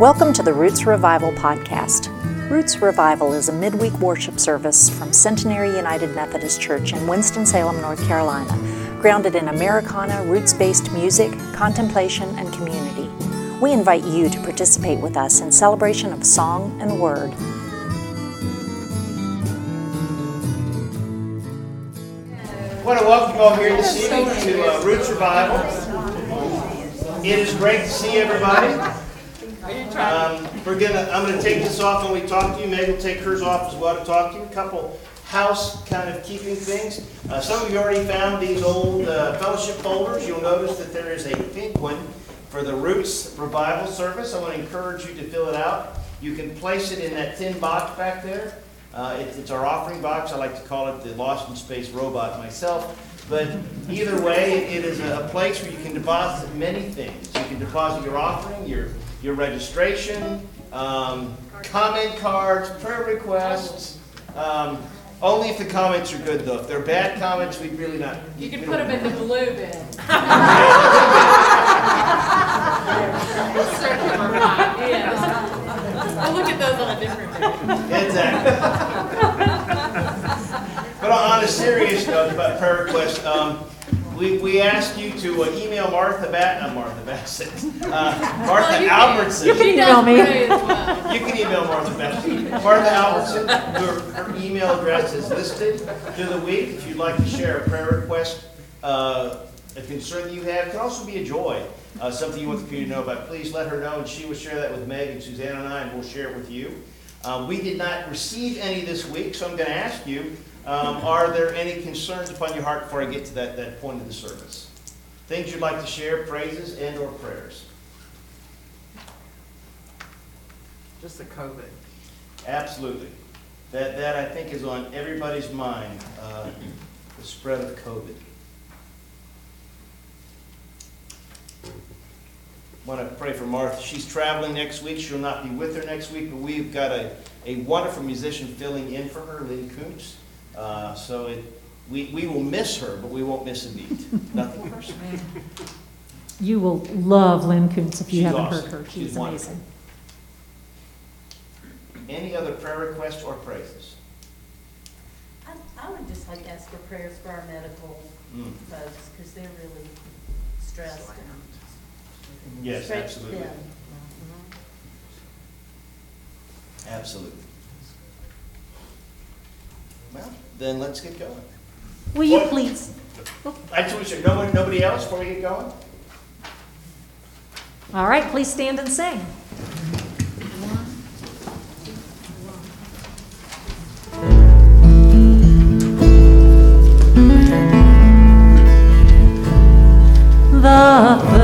Welcome to the Roots Revival podcast. Roots Revival is a midweek worship service from Centenary United Methodist Church in Winston-Salem, North Carolina, grounded in Americana, roots based music, contemplation, and community. We invite you to participate with us in celebration of song and word. I want to welcome you all here this evening to uh, Roots Revival. It is great to see everybody. Um, we're gonna, I'm gonna take this off when we talk to you. Maybe we'll take hers off as well to talk to you. A couple house kind of keeping things. Uh, some of you already found these old uh, fellowship folders. You'll notice that there is a pink one for the Roots Revival Service. I want to encourage you to fill it out. You can place it in that tin box back there. Uh, it, it's our offering box. I like to call it the Lost in Space robot myself. But either way, it is a place where you can deposit many things. You can deposit your offering, your your registration, um, comment cards, prayer requests. Um, only if the comments are good, though. If they're bad comments, we'd really not. You can put them in the blue bin. Yeah. I'll look at those on a different day. Exactly. But on a serious note about prayer requests, um, we, we ask you to uh, email Martha Bat, not Martha Bassett, uh, Martha Well, you Albertson. You can email me. pray as well. You can email Martha Bassett. Martha Albertson, her, her email address is listed to the week. If you'd like to share a prayer request, uh, a concern that you have, it can also be a joy, uh, something you want the community to know about. Please let her know, and she will share that with Meg and Suzanne and I, and we'll share it with you. Uh, we did not receive any this week, so I'm going to ask you, um, are there any concerns upon your heart before I get to that, that point of the service? Things you'd like to share, praises and/or prayers? Just the COVID. Absolutely. That, that I think is on everybody's mind, uh, the spread of COVID. Want to pray for Martha. She's traveling next week. She'll not be with her next week, but we've got a, a wonderful musician filling in for her, Lynn Coombs. Uh, So it, we, we will miss her, but we won't miss a beat. Nothing personal. You will love Lynn Kuntz if you She's haven't awesome. heard her. She's She's wonderful. amazing. Any other prayer requests or praises? I, I would just like to ask for prayers for our medical Mm. folks, because they're really stressed and Yes, stretched absolutely. thin. Absolutely. Well, then let's get going. Will you What? please? I just want to, no one, nobody else before we get going? All right, please stand and sing. The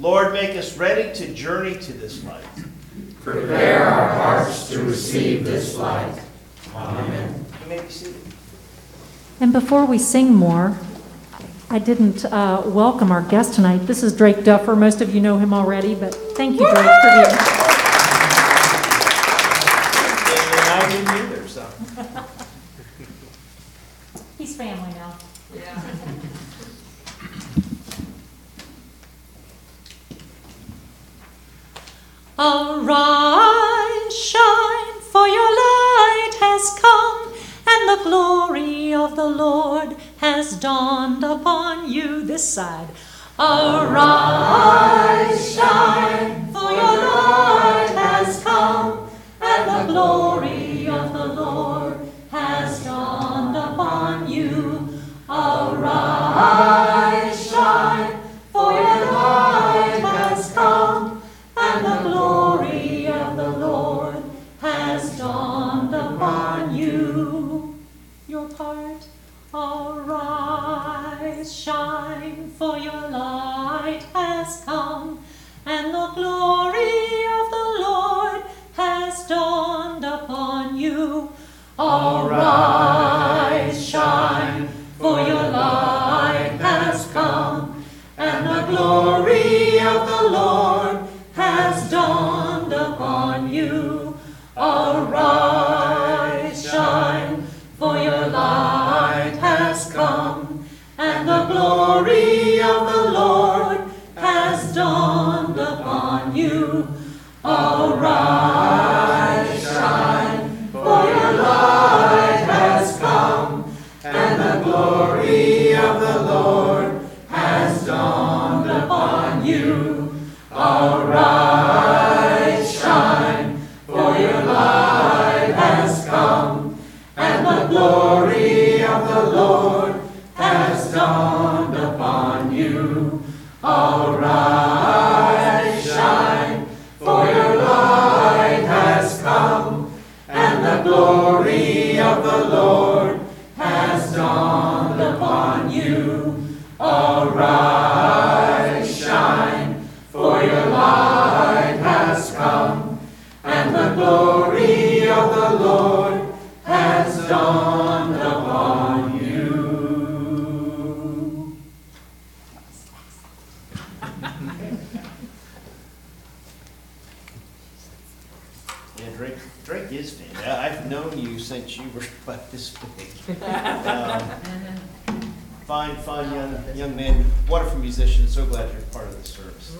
Lord, make us ready to journey to this light. Prepare our hearts to receive this light. Amen. You may be seated. And before we sing more, I didn't uh, welcome our guest tonight. This is Drake Duffer. Most of you know him already, but thank you, Drake, for being here. I didn't either, so. He's family now. Arise, shine, for your light has come, and the glory of the Lord has dawned upon you. This side. Arise, shine, for your light has come, and the glory of the Lord has dawned upon you. Arise, shine, for your light young, young man, wonderful musician. So glad you're part of the service.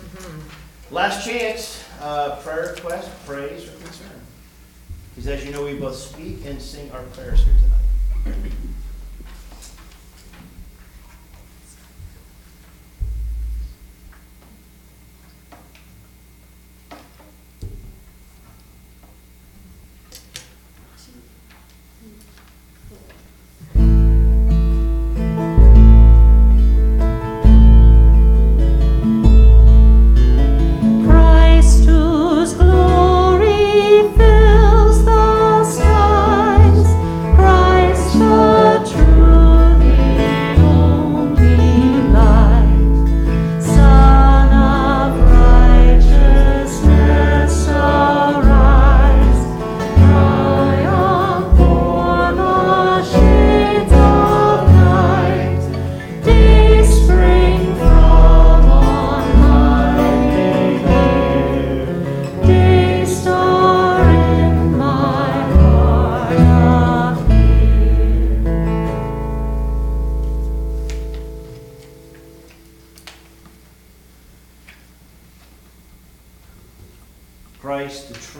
Last chance, uh, prayer request, praise, or concern. Because as you know, we both speak and sing our prayers here tonight.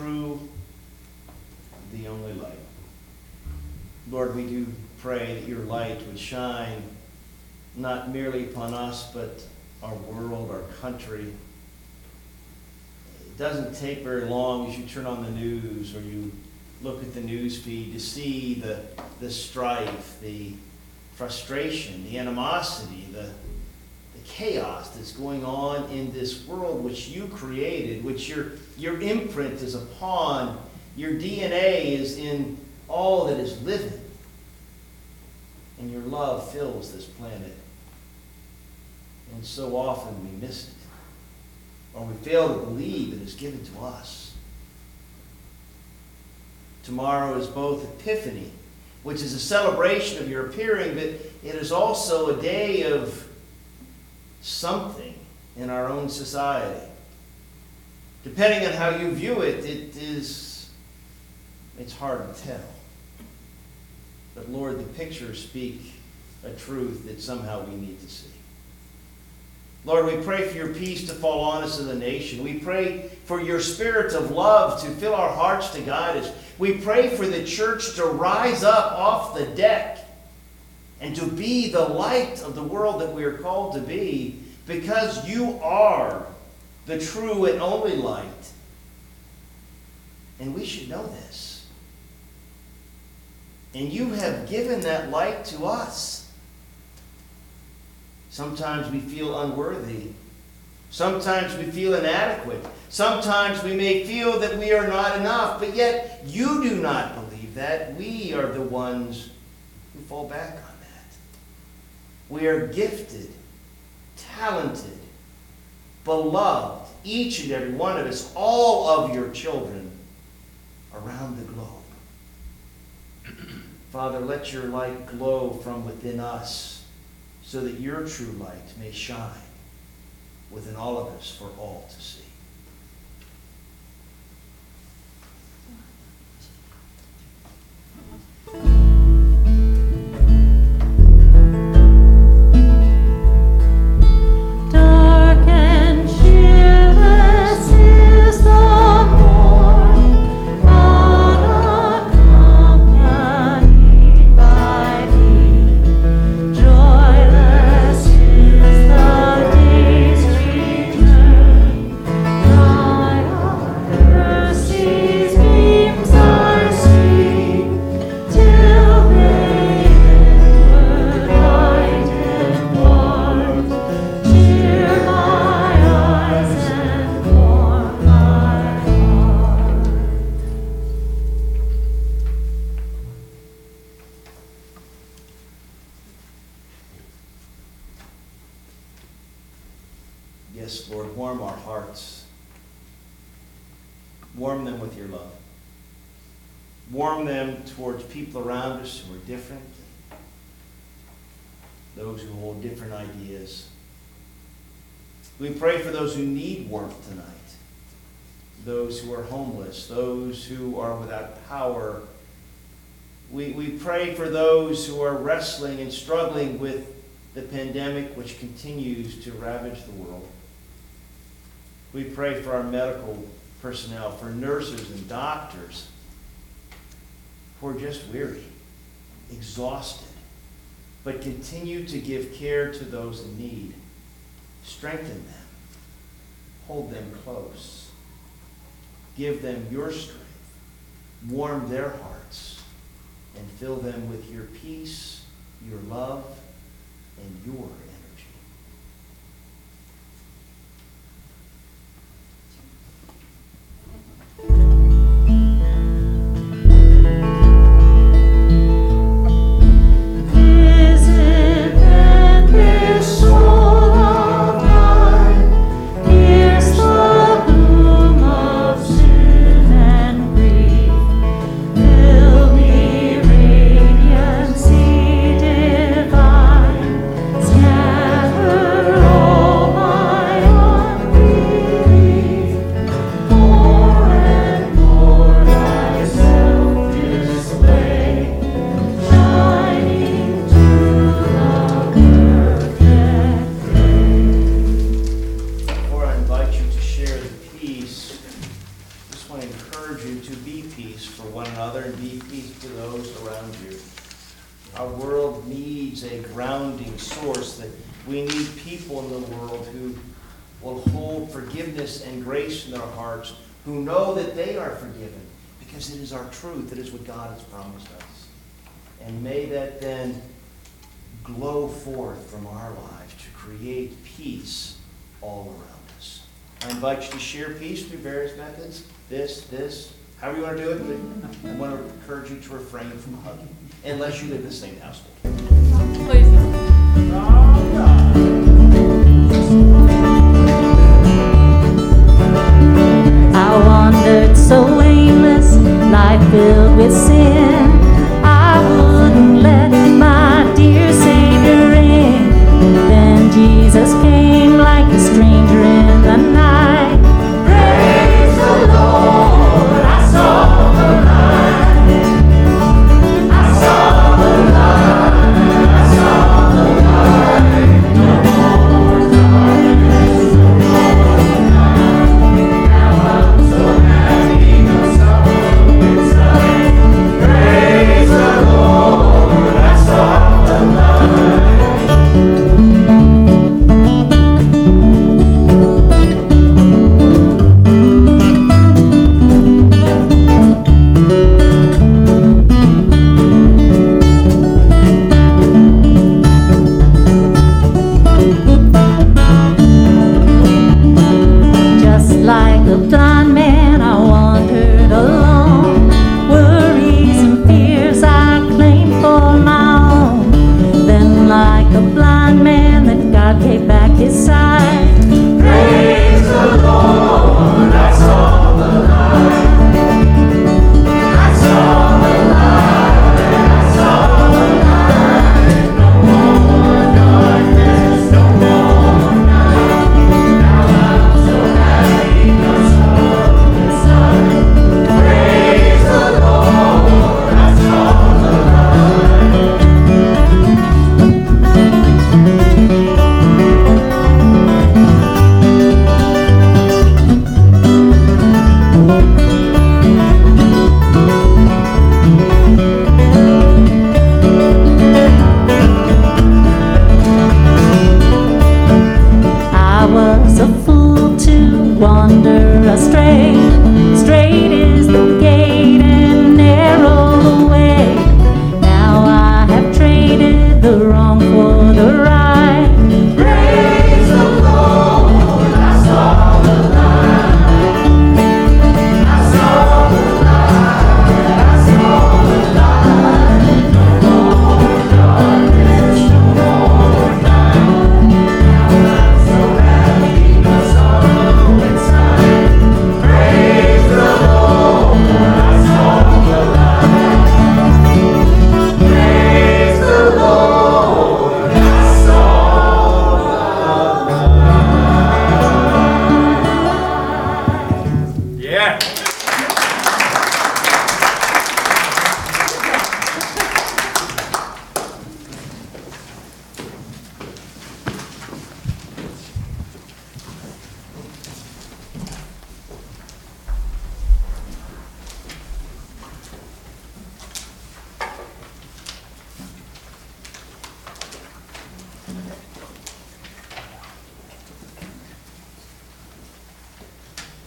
True, the only light. Lord, we do pray that your light would shine not merely upon us, but our world, our country. It doesn't take very long as you turn on the news or you look at the news feed to see the, the strife, the frustration, the animosity, the, chaos that's going on in this world which you created, which your, your imprint is upon, your DNA is in all that is living. And your love fills this planet. And so often we miss it. Or we fail to believe it is given to us. Tomorrow is both Epiphany, which is a celebration of your appearing, but it is also a day of something in our own society. Depending on how you view it, it is it's hard to tell. But Lord, the pictures speak a truth that somehow we need to see. Lord, we pray for your peace to fall on us in the nation. We pray for your spirit of love to fill our hearts to guide us. We pray for the church to rise up off the deck and to be the light of the world that we are called to be because you are the true and only light. And we should know this. And you have given that light to us. Sometimes we feel unworthy. Sometimes we feel inadequate. Sometimes we may feel that we are not enough, but yet you do not believe that. We are the ones who fall back on. We are gifted, talented, beloved, each and every one of us, all of your children around the globe. Father, let your light glow from within us so that your true light may shine within all of us for all to see. Warm them with your love. Warm them towards people around us who are different, those who hold different ideas. We pray for those who need warmth tonight, those who are homeless, those who are without power. We, we pray for those who are wrestling and struggling with the pandemic which continues to ravage the world. We pray for our medical personnel, for nurses and doctors who are just weary, exhausted, but continue to give care to those in need. Strengthen them, hold them close, give them your strength, warm their hearts, and fill them with your peace, your love, and your create peace all around us. I invite you to share peace through various methods this, this, however you want to do it. But I want to encourage you to refrain from hugging unless you live in the same household. Please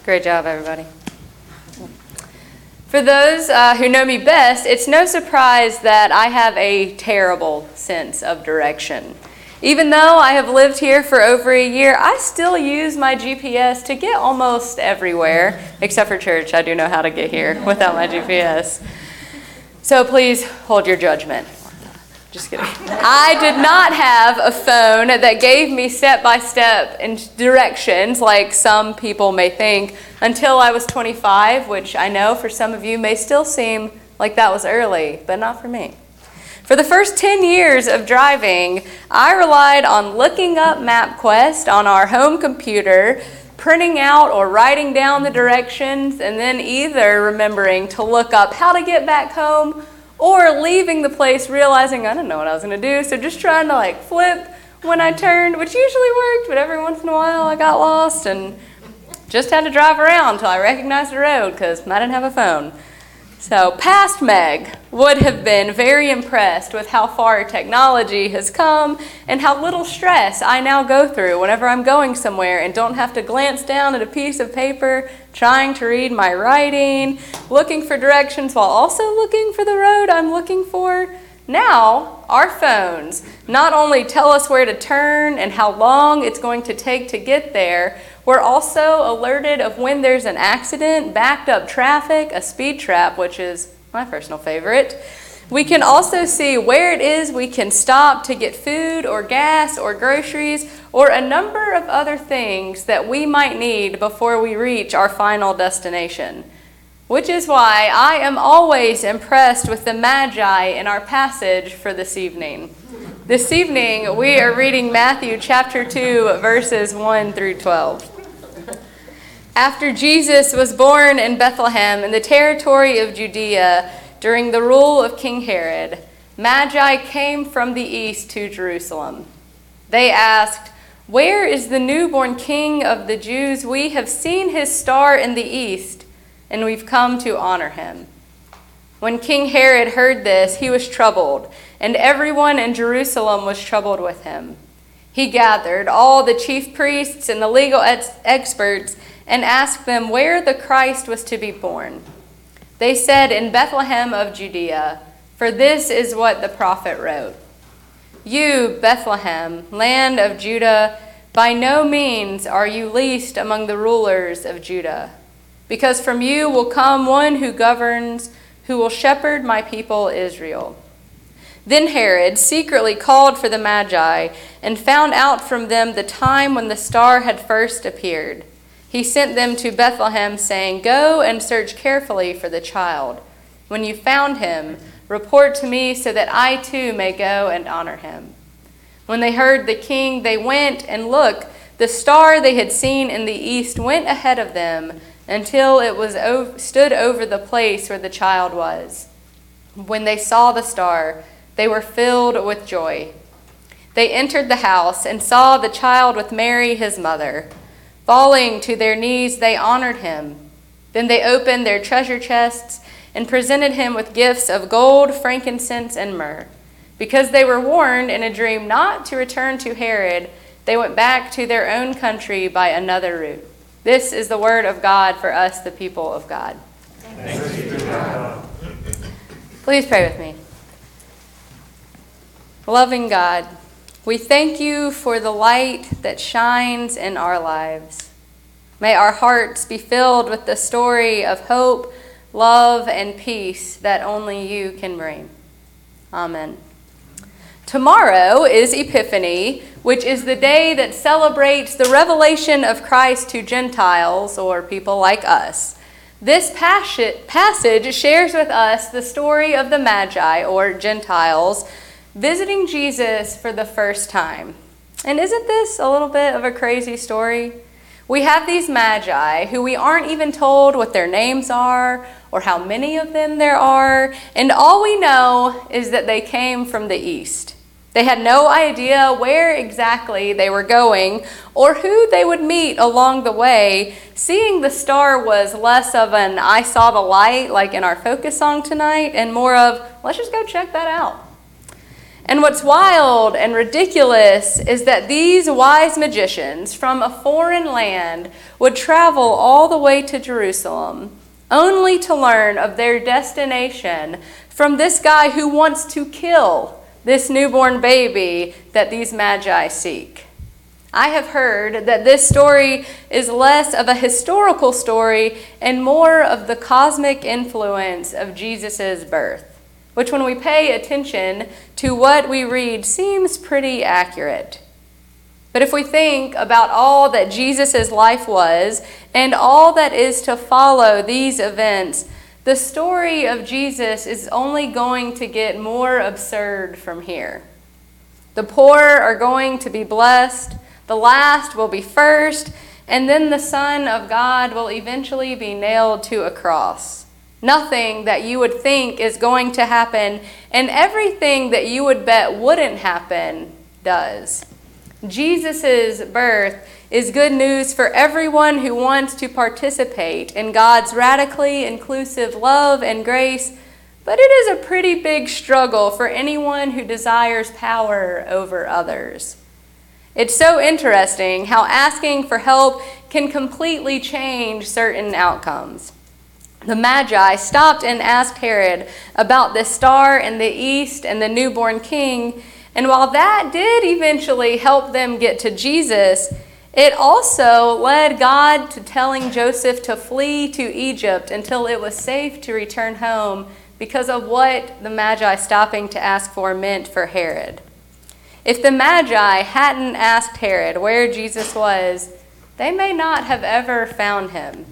Great job, everybody. For those uh, who know me best, it's no surprise that I have a terrible sense of direction. Even though I have lived here for over a year, I still use my GPS to get almost everywhere, except for church. I do know how to get here without my GPS. So please hold your judgment. Just kidding. I did not have a phone that gave me step by step directions like some people may think until I was 25, which I know for some of you may still seem like that was early, but not for me. For the first 10 years of driving, I relied on looking up MapQuest on our home computer, printing out or writing down the directions, and then either remembering to look up how to get back home or leaving the place realizing I didn't know what I was going to do, so just trying to like flip when I turned, which usually worked, but every once in a while I got lost and just had to drive around until I recognized the road because I didn't have a phone. So, past Meg would have been very impressed with how far technology has come and how little stress I now go through whenever I'm going somewhere and don't have to glance down at a piece of paper trying to read my writing, looking for directions while also looking for the road I'm looking for. Now, our phones not only tell us where to turn and how long it's going to take to get there, we're also alerted of when there's an accident, backed up traffic, a speed trap, which is my personal favorite. We can also see where it is we can stop to get food or gas or groceries or a number of other things that we might need before we reach our final destination. Which is why I am always impressed with the Magi in our passage for this evening. This evening, we are reading Matthew chapter 2, verses 1 through 12. After Jesus was born in Bethlehem in the territory of Judea during the rule of King Herod, Magi came from the east to Jerusalem. They asked, Where is the newborn king of the Jews? We have seen his star in the east, and we've come to honor him. When King Herod heard this, he was troubled, and everyone in Jerusalem was troubled with him. He gathered all the chief priests and the legal ex- experts and asked them where the Christ was to be born. They said, In Bethlehem of Judea, for this is what the prophet wrote You, Bethlehem, land of Judah, by no means are you least among the rulers of Judah, because from you will come one who governs who will shepherd my people Israel. Then Herod secretly called for the Magi and found out from them the time when the star had first appeared. He sent them to Bethlehem, saying, Go and search carefully for the child. When you found him, report to me so that I too may go and honor him. When they heard the king, they went and look. The star they had seen in the east went ahead of them until it was stood over the place where the child was. When they saw the star, they were filled with joy. They entered the house and saw the child with Mary, his mother. Falling to their knees, they honored him. Then they opened their treasure chests and presented him with gifts of gold, frankincense, and myrrh. Because they were warned in a dream not to return to Herod, they went back to their own country by another route. This is the word of God for us, the people of God. Please pray with me. Loving God, we thank you for the light that shines in our lives. May our hearts be filled with the story of hope, love, and peace that only you can bring. Amen. Tomorrow is Epiphany, which is the day that celebrates the revelation of Christ to Gentiles or people like us. This passage shares with us the story of the Magi or Gentiles visiting Jesus for the first time. And isn't this a little bit of a crazy story? We have these magi who we aren't even told what their names are or how many of them there are, and all we know is that they came from the east. They had no idea where exactly they were going or who they would meet along the way. Seeing the star was less of an I saw the light, like in our focus song tonight, and more of let's just go check that out. And what's wild and ridiculous is that these wise magicians from a foreign land would travel all the way to Jerusalem only to learn of their destination from this guy who wants to kill this newborn baby that these magi seek. I have heard that this story is less of a historical story and more of the cosmic influence of Jesus' birth, which, when we pay attention to what we read, seems pretty accurate. But if we think about all that Jesus' life was and all that is to follow these events, the story of Jesus is only going to get more absurd from here. The poor are going to be blessed, the last will be first, and then the Son of God will eventually be nailed to a cross. Nothing that you would think is going to happen, and everything that you would bet wouldn't happen does. Jesus' birth is good news for everyone who wants to participate in God's radically inclusive love and grace, but it is a pretty big struggle for anyone who desires power over others. It's so interesting how asking for help can completely change certain outcomes. The Magi stopped and asked Herod about the star in the east and the newborn king. And while that did eventually help them get to Jesus, it also led God to telling Joseph to flee to Egypt until it was safe to return home because of what the Magi stopping to ask for meant for Herod. If the Magi hadn't asked Herod where Jesus was, they may not have ever found him.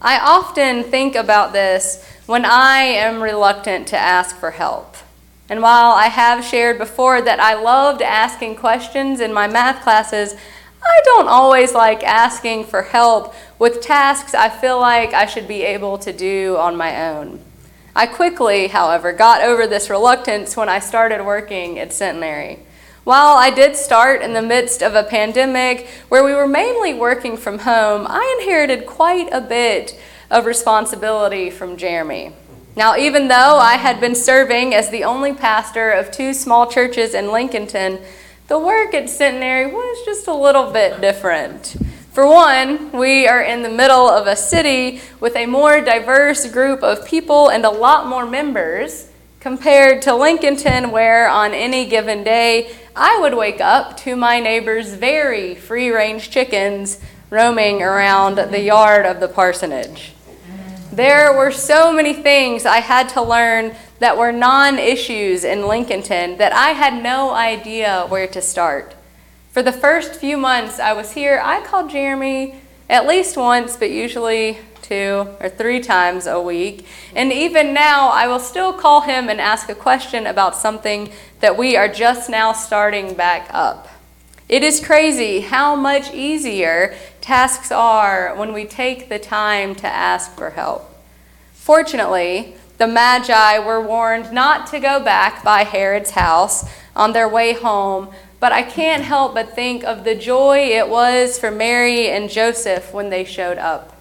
I often think about this when I am reluctant to ask for help. And while I have shared before that I loved asking questions in my math classes, I don't always like asking for help with tasks I feel like I should be able to do on my own. I quickly, however, got over this reluctance when I started working at Centenary. While I did start in the midst of a pandemic where we were mainly working from home, I inherited quite a bit of responsibility from Jeremy. Now, even though I had been serving as the only pastor of two small churches in Lincolnton, the work at Centenary was just a little bit different. For one, we are in the middle of a city with a more diverse group of people and a lot more members compared to Lincolnton, where on any given day I would wake up to my neighbor's very free range chickens roaming around the yard of the parsonage. There were so many things I had to learn that were non issues in Lincolnton that I had no idea where to start. For the first few months I was here, I called Jeremy at least once, but usually two or three times a week. And even now, I will still call him and ask a question about something that we are just now starting back up. It is crazy how much easier tasks are when we take the time to ask for help. Fortunately, the Magi were warned not to go back by Herod's house on their way home, but I can't help but think of the joy it was for Mary and Joseph when they showed up.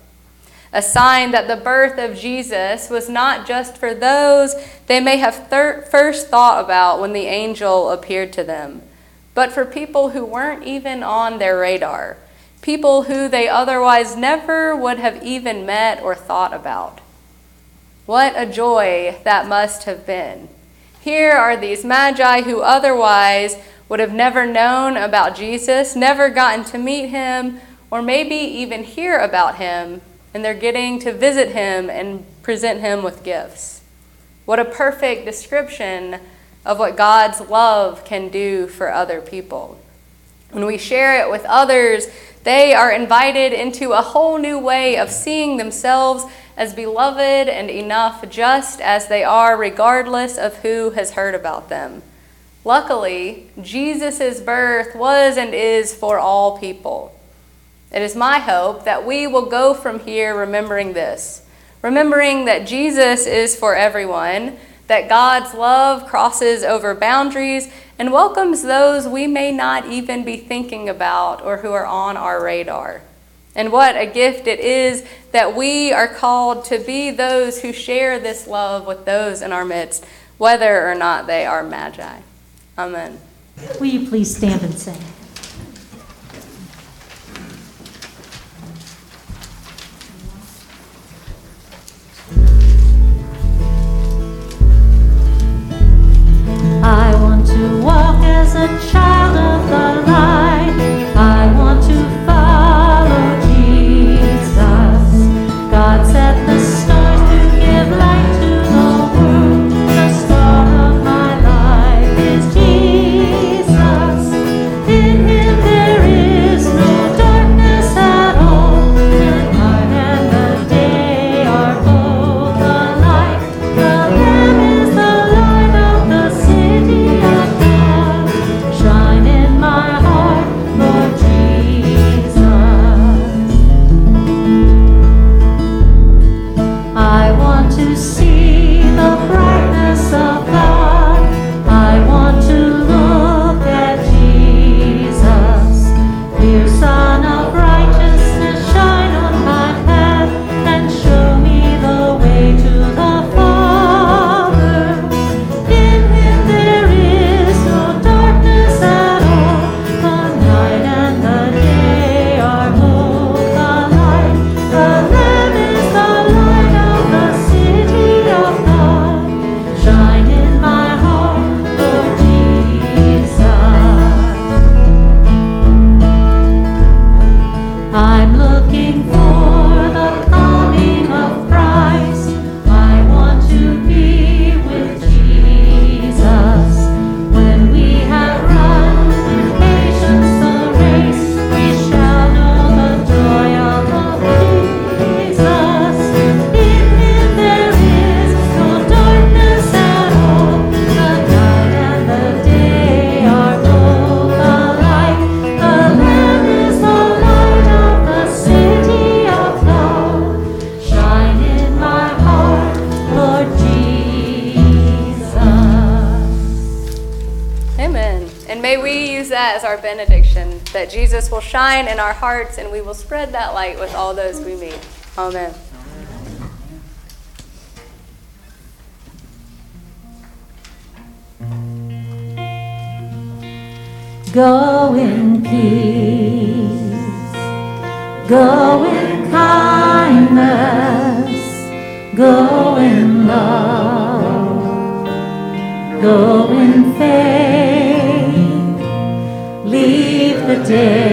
A sign that the birth of Jesus was not just for those they may have thir- first thought about when the angel appeared to them, but for people who weren't even on their radar, people who they otherwise never would have even met or thought about. What a joy that must have been. Here are these magi who otherwise would have never known about Jesus, never gotten to meet him, or maybe even hear about him, and they're getting to visit him and present him with gifts. What a perfect description of what God's love can do for other people. When we share it with others, they are invited into a whole new way of seeing themselves as beloved and enough just as they are, regardless of who has heard about them. Luckily, Jesus' birth was and is for all people. It is my hope that we will go from here remembering this, remembering that Jesus is for everyone, that God's love crosses over boundaries and welcomes those we may not even be thinking about or who are on our radar. And what a gift it is that we are called to be those who share this love with those in our midst, whether or not they are magi. Amen. Will you please stand and sing? To walk as a child of the light. That Jesus will shine in our hearts and we will spread that light with all those we meet. Amen. Go in peace, go in kindness, go in love, go in faith. Leave the day,